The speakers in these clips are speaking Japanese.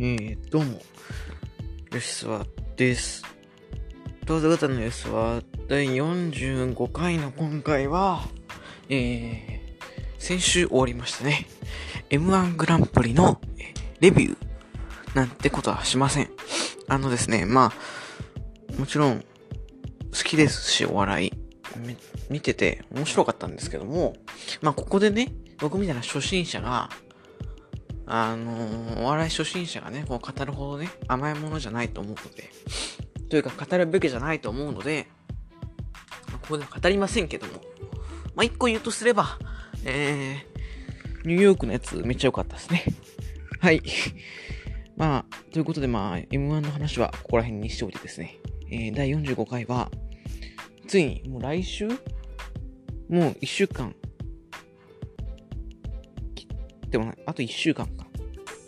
えー、どうも、吉沢です。どうぞ方の吉沢第45回の今回は、えー、先週終わりましたね。M1 グランプリのレビューなんてことはしません。あのですね、まあ、もちろん好きですし、お笑い。見てて面白かったんですけども、まあここでね、僕みたいな初心者が、あの、お笑い初心者がね、こう語るほどね、甘いものじゃないと思うので、というか語るべきじゃないと思うので、ここでは語りませんけども、まあ、一個言うとすれば、えー、ニューヨークのやつめっちゃ良かったですね。はい。まあ、ということでまあ、M1 の話はここら辺にしておいてですね、えー、第45回は、ついに、もう来週？もう1週間でもない。あと1週間か。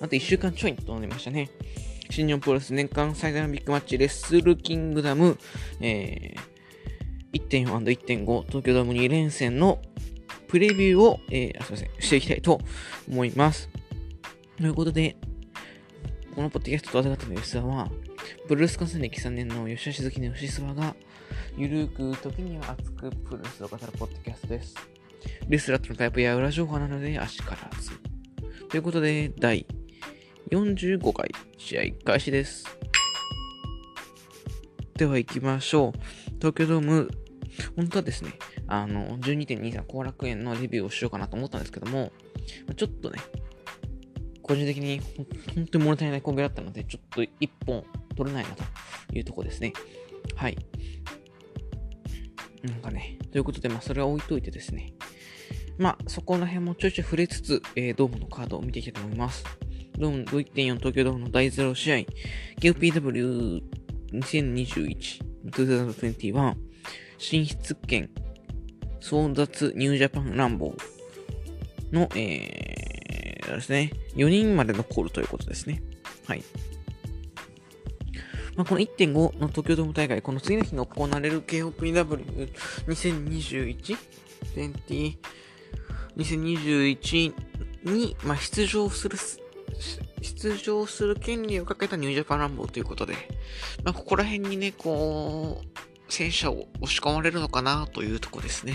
あと1週間ちょいとなりましたね。新日本プロレス年間最大のビッグマッチ、レッスルキングダム、えー、1.4&1.5 東京ドーム2連戦のプレビューを、えー、すいません、していきたいと思います。ということで、このポッドキャストとわざ方の吉沢は、プロレス観戦歴3年の吉橋好きの吉沢が、ゆるく時には熱くプロレスを語るポッドキャストです。レスラットのタイプや裏情報なので足からず。ということで、第45回試合開始です。では行きましょう。東京ドーム、本当はですね、あの、12.23後楽園のレビューをしようかなと思ったんですけども、ちょっとね、個人的に本当に物足りないコンビだったので、ちょっと1本取れないなというとこですね。はい。なんかね、ということで、まあ、それは置いといてですね、まあ、そこら辺もちょいちょい触れつつ、えー、ドームのカードを見ていきたいと思います。ドーム1.4東京ドームの第0試合、KOPW2021、2021進出権争奪ニュージャパンランボーの、えー、ですね、4人まで残るということですね。はい。まあ、この1.5の東京ドーム大会、この次の日に行われる KOPW2021 20 2021に、まあ、出場する、出場する権利をかけたニュージャパンランボーということで、まあ、ここら辺にね、こう、戦車を押し込まれるのかなというとこですね。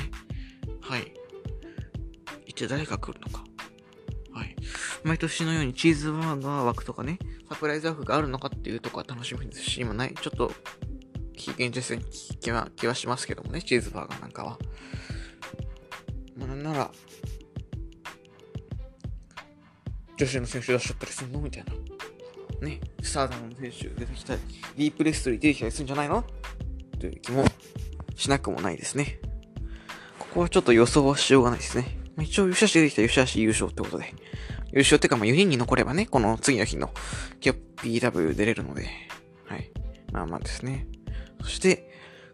はい。一体誰が来るのか。はい。毎年のようにチーズバーガー枠とかね、サプライズ枠があるのかっていうとこは楽しみですし、今ない、ちょっと、非現実的気は気はしますけどもね、チーズバーガーなんかは。なら、女子の選手出しちゃったりするの？みたいな。ね、スターダムの選手出てきたり、ディープレストリー出てきたりするんじゃないの？という気もしなくもないですね。ここはちょっと予想はしようがないですね。ま、一応、吉橋出てきた吉橋優勝ってことで。優勝ってか、まあ、4人に残ればね、この次の日の PW 出れるので。はい。まあまあですね。そして、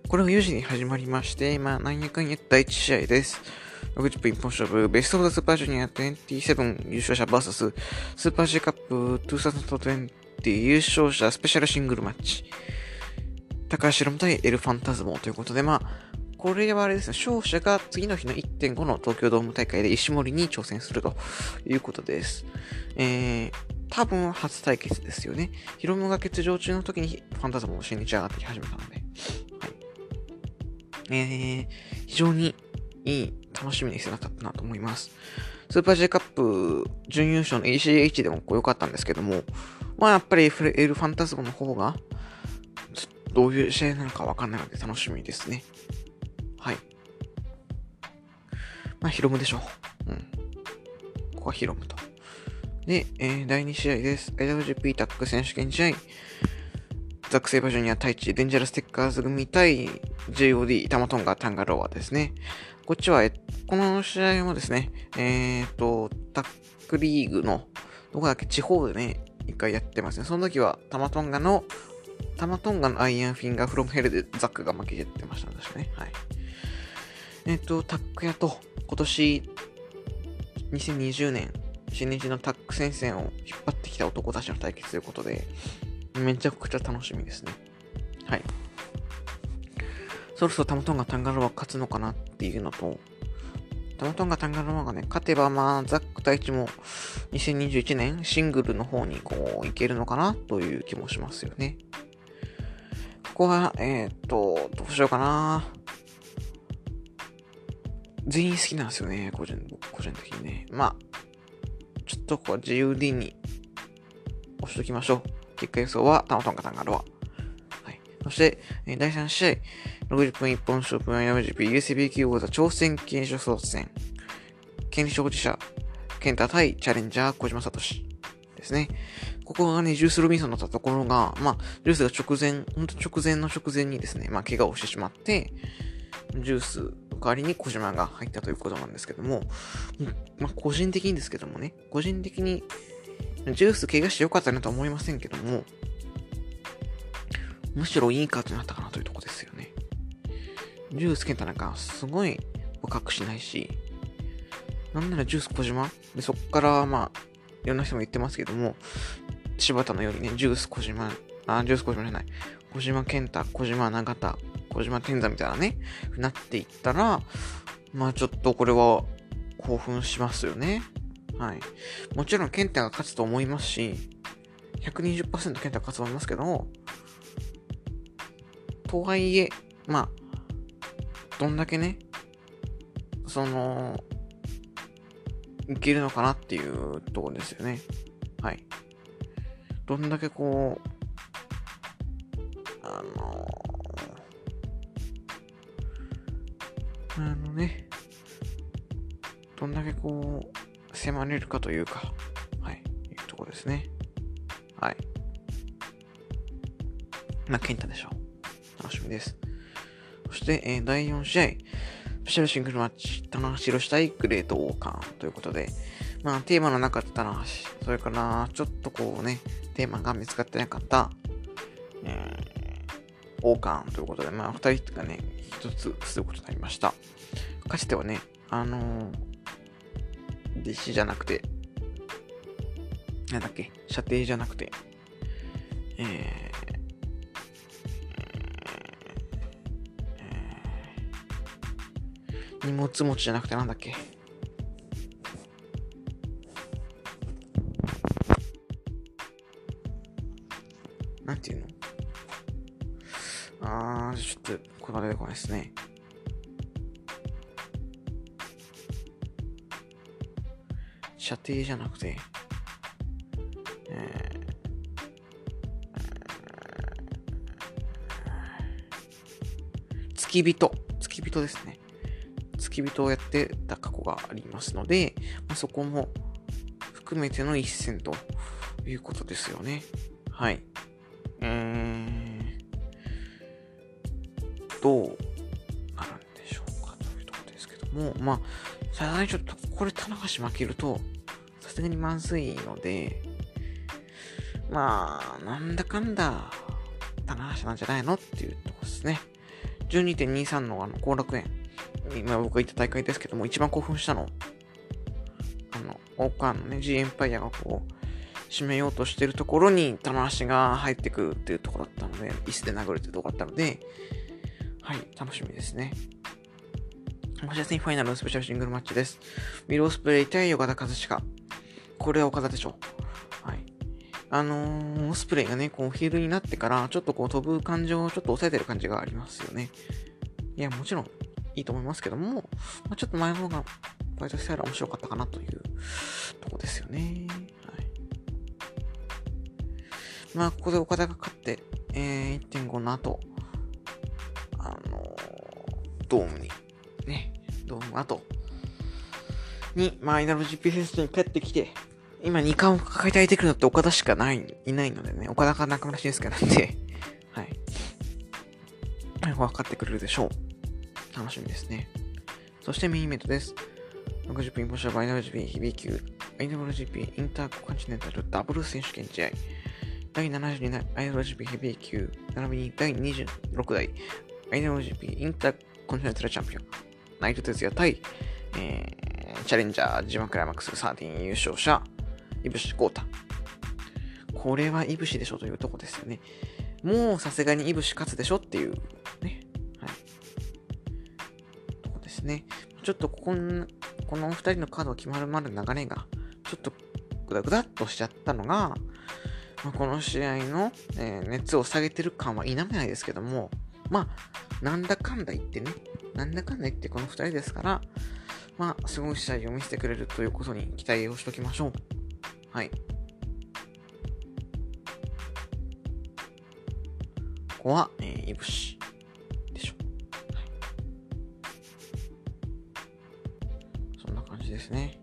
これが4時に始まりまして、まあ、なんやかんや第1試合です。60分一本勝負、ベストオブザスーパージュニア27優勝者 VS スーパー G カップ2020優勝者スペシャルシングルマッチ。高橋ロム対エルファンタズモということで、まあ、これはあれですね、勝者が次の日の1.5の東京ドーム大会で石森に挑戦するということです。えー、多分初対決ですよね。ヒロムが欠場中の時にファンタズモを新日上がってき始めたので。はい。えー、非常にいい、楽しみにしてなかったなと思います。スーパー J カップ準優勝の ACH でも良かったんですけども、まあやっぱりエルファンタズモの方が、どういう試合なのかわかんないので楽しみですね。はい。まあ、ヒロムでしょう。うん。ここはヒロムと。で、えー、第2試合です。IWGP タック選手権試合。ザック・セイバージュニア対地、デンジャラステッカーズ組対 JOD、タマトンガ、タンガローアですね。こっちは、この試合もですね、えーと、タッグリーグの、どこだっけ、地方でね、一回やってますね。その時は、タマトンガの、タマトンガのアイアンフィンガーフロムヘルでザックが負けてってました、確かね。はい。えっ、と、タッグは、今年、2020年、新日のタッグ戦線を引っ張ってきた男たちの対決ということで、めちゃくちゃ楽しみですね。はい。そろそろタマトンがタンガロは勝つのかなっていうのと、トムトンがタンガロマがね、勝てばまあ、ザック大地も2021年シングルの方にこう、いけるのかなという気もしますよね。ここは、えー、っと、どうしようかな。全員好きなんですよね、個人、個人的にね。まあ、ちょっとこう、自由 D に押しときましょう。結果予想は、タマトンがタンガロは。そして、第3試合、60分1本勝負 IWGP USB 級王座挑戦権勝争戦。権利所持者、ケンタ対チャレンジャー小島聡ですね。ここがね、ジュース・ロビンソンだったところが、まあ、ジュースが直前、ほんと直前の直前にですね、まあ、怪我をしてしまって、ジュース代わりに小島が入ったということなんですけども、まあ、個人的にですけどもね、個人的に、ジュース怪我してよかったなとは思いませんけども、むしろいいカードになったかなというとこですよね。ジュースケンタなんかすごい深くしないし、なんならジュース小島？で、そっからまあ、いろんな人も言ってますけども、柴田のようにね、ジュース小島、あ、ジュース小島じゃない、小島健太、小島永田、小島天山みたいなね、なっていったら、まあちょっとこれは興奮しますよね。はい。もちろん健太が勝つと思いますし、120%健太が勝つと思いますけど、とはいえ、まあ、どんだけね、その、いけるのかなっていうところですよね。はい。どんだけこう、あのあのね、どんだけこう、迫れるかというか、はい、いうとこですね。はい。まあ、健太でしょう。楽しみです。そして、えー、第4試合、スペシャルシングルマッチ、棚橋宏対グレート王冠ということで、まあ、テーマの中で棚橋、それからちょっとこうね、テーマが見つかってなかった、えー、王冠ということで、まあ、二人がね、一つすることになりました。かつてはね、あのー、弟子じゃなくて、なんだっけ、射程じゃなくて、え荷物持ちじゃなくてなんだっけ？なんていうの？あー、ちょっと、これ出てこないですね。射程じゃなくて、えー、付き人。付き人ですね。付き人をやってた過去がありますので、まあ、そこも含めての一戦ということですよね。はい。えー、どうなるんでしょうかというところですけども、まあ、さすがにちょっとこれ、棚橋負けると、さすがにまずいので、まあ、なんだかんだ、棚橋なんじゃないのっていうところですね。12.23のあの、後楽園。今僕が行った大会ですけども、一番興奮したの、あの、オーカーのね、G エンパイアがこう、締めようとしてるところに玉足が入ってくるっていうところだったので、椅子で殴るっていうところだったので、はい、楽しみですね。マシャセンファイナルのスペシャルシングルマッチです。ミロースプレイ対岡田和親。これは岡田でしょう。はい。あのー、オスプレイがね、こうヒールになってから、ちょっとこう飛ぶ感じをちょっと抑えてる感じがありますよね。いや、もちろん、いいと思いますけども、まあ、ちょっと前の方がバイトスタイル面白かったかなというとこですよね。はい。まあ、ここで岡田が勝って、えー、1.5の後、あのー、ドームに、ね、ドーム後に、まあ、IWGP 選手に帰ってきて、今2冠を抱えてくるのって岡田しかない、いないのでね、岡田か中村俊介なんで、はい。分かってくれるでしょう。楽しみですね。そしてメインイベントです。60分ポシャバイナル GP 響級 IWGP インターコンチネンタルダブル選手権試合第72代 IWGP ヘビー級並びに第26代 IWGP インターコンチネンタルチャンピオンナイト哲也対、えー、チャレンジャー G1 クライマックス13優勝者イブシ・コータこれはイブシでしょというとこですよねもうさすがにイブシ勝つでしょっていうですね。ちょっとこここの2人のカードが決まるまで流れが、ちょっとグダグダっとしちゃったのが、まあ、この試合の、えー、熱を下げてる感は否めないですけども、まあ、なんだかんだ言ってね、なんだかんだ言ってこの2人ですから、まあ、すごい試合を見せてくれるということに期待をしておきましょう。はい。ここは、えー、いぶしね。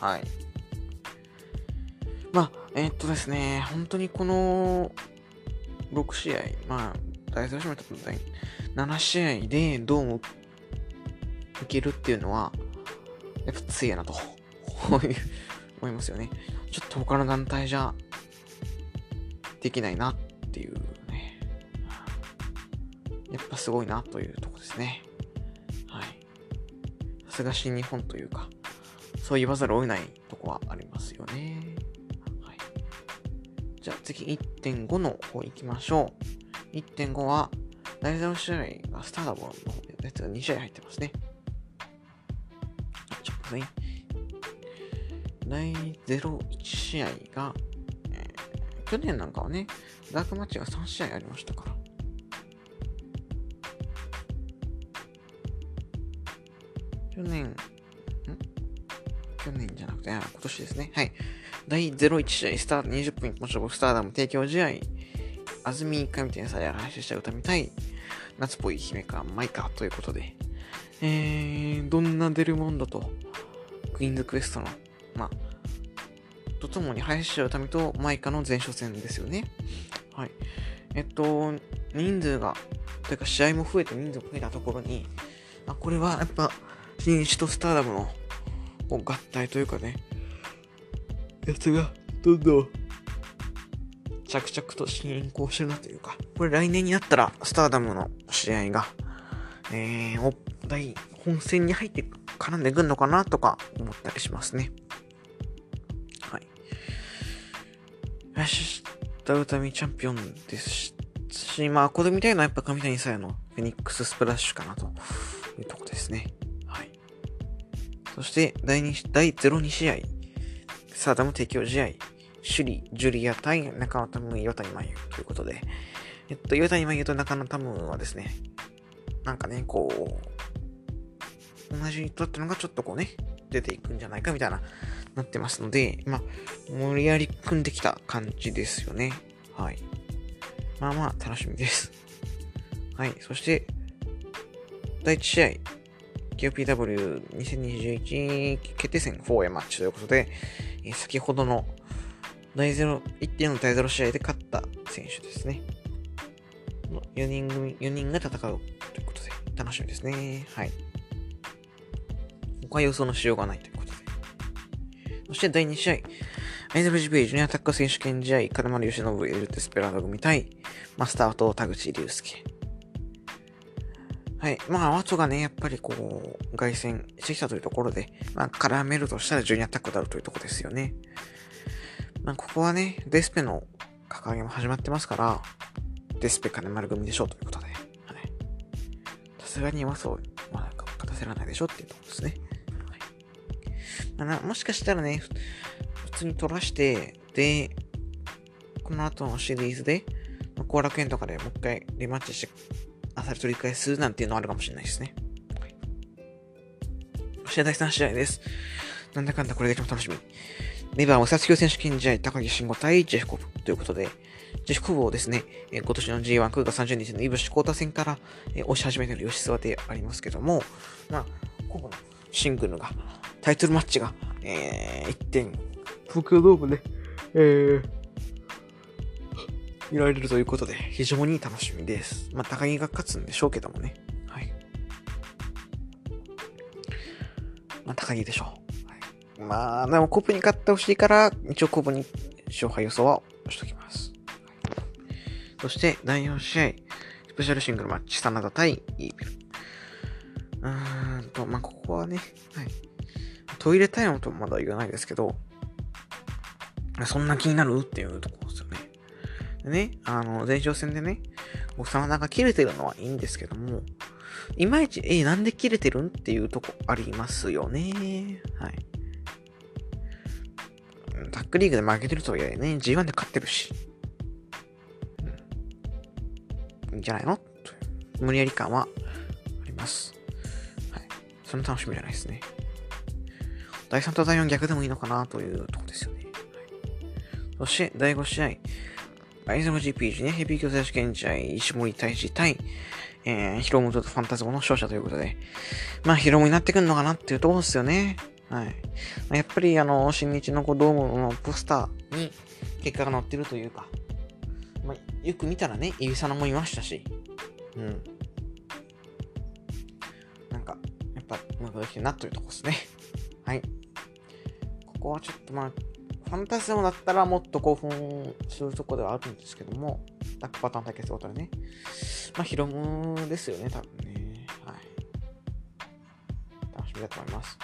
はい。まあ、えー、っとですね、本当にこの6試合、まあ、大体締めたことない7試合でドームいけるっていうのは、やっぱ強いなと 思いますよね。ちょっと他の団体じゃできないなっていう。やっぱすごいなというとこですね。はい。さすが新日本というか、そう言わざるを得ないとこはありますよね。はい。じゃあ次1.5の方行きましょう。1.5は、第0試合がスターダムの方で、やつが2試合入ってますね。ちょっとね。第01試合が、えー、去年なんかはね、ダークマッチが3試合ありましたから。去年、ん？去年じゃなくて、今年ですね。はい。第01試合、スタート20分一本勝負、スターダム提供試合、安住神店さえ配信した歌みたい、夏っぽい姫か、マイカということで、えー、どんなデルモンドと、クイーンズクエストの、まあ、とともに林下歌美とマイカの前哨戦ですよね。はい。えっと、人数が、というか試合も増えて人数も増えたところに、あ、これはやっぱ、新一とスターダムの合体というかね、やつがどんどん着々と進行してるなというか、これ来年になったらスターダムの試合が、えー、大本戦に入って絡んでくんのかなとか思ったりしますね。はい。よし、ダウタミチャンピオンですし、まあ、これみたいなやっぱ神谷さやのフェニックススプラッシュかなというとこですね。そして第2、第02試合、サーダム提供試合、シュリ、ジュリア対中野タム、岩谷真由ということで、えっと、岩谷真由と中野タムはですね、なんかね、こう、同じ人ってのがちょっとこうね、出ていくんじゃないかみたいな、なってますので、まあ、無理やり組んできた感じですよね。はい。まあまあ、楽しみです。はい。そして、第1試合、QPW2021 決定戦 4A マッチということで、え先ほどの第0、1点の第0試合で勝った選手ですね。4人組、4人が戦うということで、楽しみですね。はい。他予想のしようがないということで。そして第2試合、IWGP ジュニアタック選手権試合、金丸義信エルテスペラード組対、マスターと田口竜介。はい。まあ、ワトがね、やっぱりこう、凱旋してきたというところで、まあ、絡めるとしたらジュニアタックだろうというところですよね。まあ、ここはね、デスペの掲げも始まってますから、デスペ金丸組でしょうということで、はい。さすがにワト、まあ、なんか勝たせらないでしょっていうところですね。はい。まあ、もしかしたらね、普通に取らして、で、この後のシリーズで、後楽園とかでもう一回リマッチしてあさり取り返すなんていうのあるかもしれないですね。そして第3試合です。なんだかんだこれだけも楽しみ。2番はサツキ選手権試合、高木慎吾対ジェフコブということで、ジェフコブをですね、今年の G1 9月30日のイブシコータ戦から、え押し始めている吉沢でありますけども、まあ、コブのシングルが、タイトルマッチが、えー、1点、東京ドームで、えー、見られるということで、非常に楽しみです。まあ、高木が勝つんでしょうけどもね。はい。まあ、高木でしょう。はい、まあ、でもコップに勝ってほしいから、一応コップに勝敗予想はしときます。そして、第4試合、スペシャルシングルマッチ、サナダ対イービル。うーんと、まあ、ここはね、はい。トイレタイムとまだ言わないですけど、そんな気になるっていうとこね。あの、前哨戦でね、僕真田が切れてるのはいいんですけども、いまいち、えなんで切れてるんっていうとこありますよね。はい。タックリーグで負けてるとはいえね、G1 で勝ってるし。いいんじゃないの？と無理やり感はあります。はい。その楽しみじゃないですね。第3と第4逆でもいいのかなというとこですよね。はい、そして、第5試合。ISMGP ジュニアヘビー級選手権試合、石森大治対、えー、ヒロムとファンタズモの勝者ということで、まあ、ヒロムになってくるのかなっていうところですよね。はい。やっぱり、あの、新日のドームのポスターに結果が載ってるというか、まあ、よく見たらね、イビサナもいましたし、うん。なんか、やっぱ、うまくできてるなというとこですね。はい。ここはちょっとまあ、ファンタジーだったらもっと興奮するとこではあるんですけども、ダックパターン対決ってことでね。まあ、ヒロムですよね、多分ね。はい。楽しみだと思います。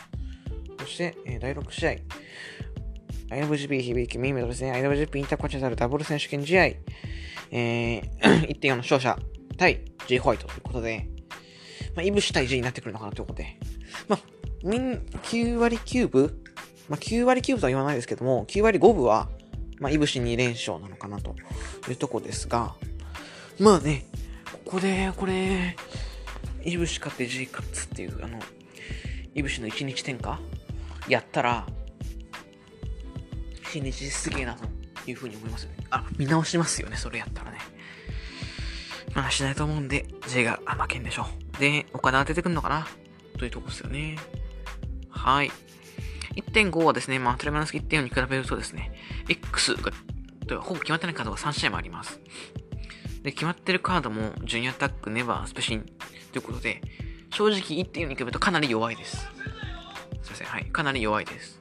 そして、えー、第6試合。IWGP 響きミーメドですね。IWGP インターコンチャルダブル選手権試合。えー、1.4の勝者対 J ホワイトということで、まあ、イブシ対 J になってくるのかなということで、まあ、みん、9割9分まあ、9割9分とは言わないですけども、9割5分は、まあ、いぶし2連勝なのかなというとこですが、まあね、ここで、これ、いぶし勝って G 勝つっていう、あの、いぶしの1日転下やったら、新日すげえなというふうに思いますよね。あ、見直しますよね、それやったらね。まあ、しないと思うんで、J が負けんでしょう。で、お金当ててくんのかな？というとこですよね。はい。1.5はですね、まあ、トレマナスキ1.4に比べるとですね、X が、ほぼ決まってないカードが3試合もあります。で、決まってるカードも、ジュニアタック、ネバー、スペシンということで、正直1.4に比べるとかなり弱いです。すいません、はい、かなり弱いです。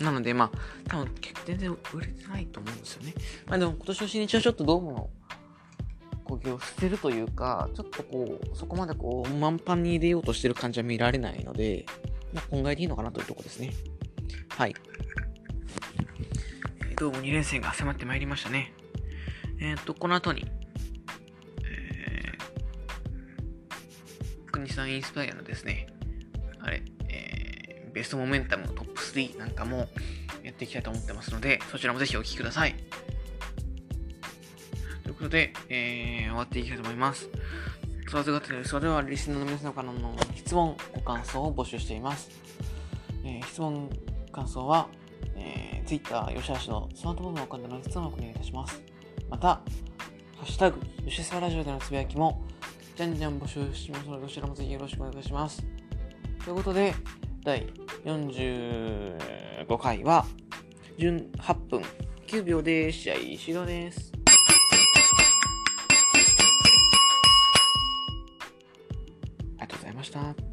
なので、まあ、多分、全然売れてないと思うんですよね。まあでも、今年の新日はちょっとどうも、攻撃を捨てるというか、ちょっとこう、そこまでこう、満帆に入れようとしてる感じは見られないので、まあ、今回でいいのかなというところですね。はい。どうも2連戦が迫ってまいりましたね。えっ、と、この後に、えー、国さんインスパイアのですね、あれ、えー、ベストモメンタムのトップ3なんかもやっていきたいと思ってますので、そちらもぜひお聴きください。ということで、えー、終わっていきたいと思います。それではリスナーの皆様からの質問、ご感想を募集しています。えー、質問、感想は、えー、Twitter、吉橋のスマートフォンのお金の質問をお願いいたします。また、ハッシュタグ、吉沢ラジオでのつぶやきも、じゃんじゃん募集しますので、どちらもぜひよろしくお願いします。ということで、第45回は、18分9秒で試合終了です。ました。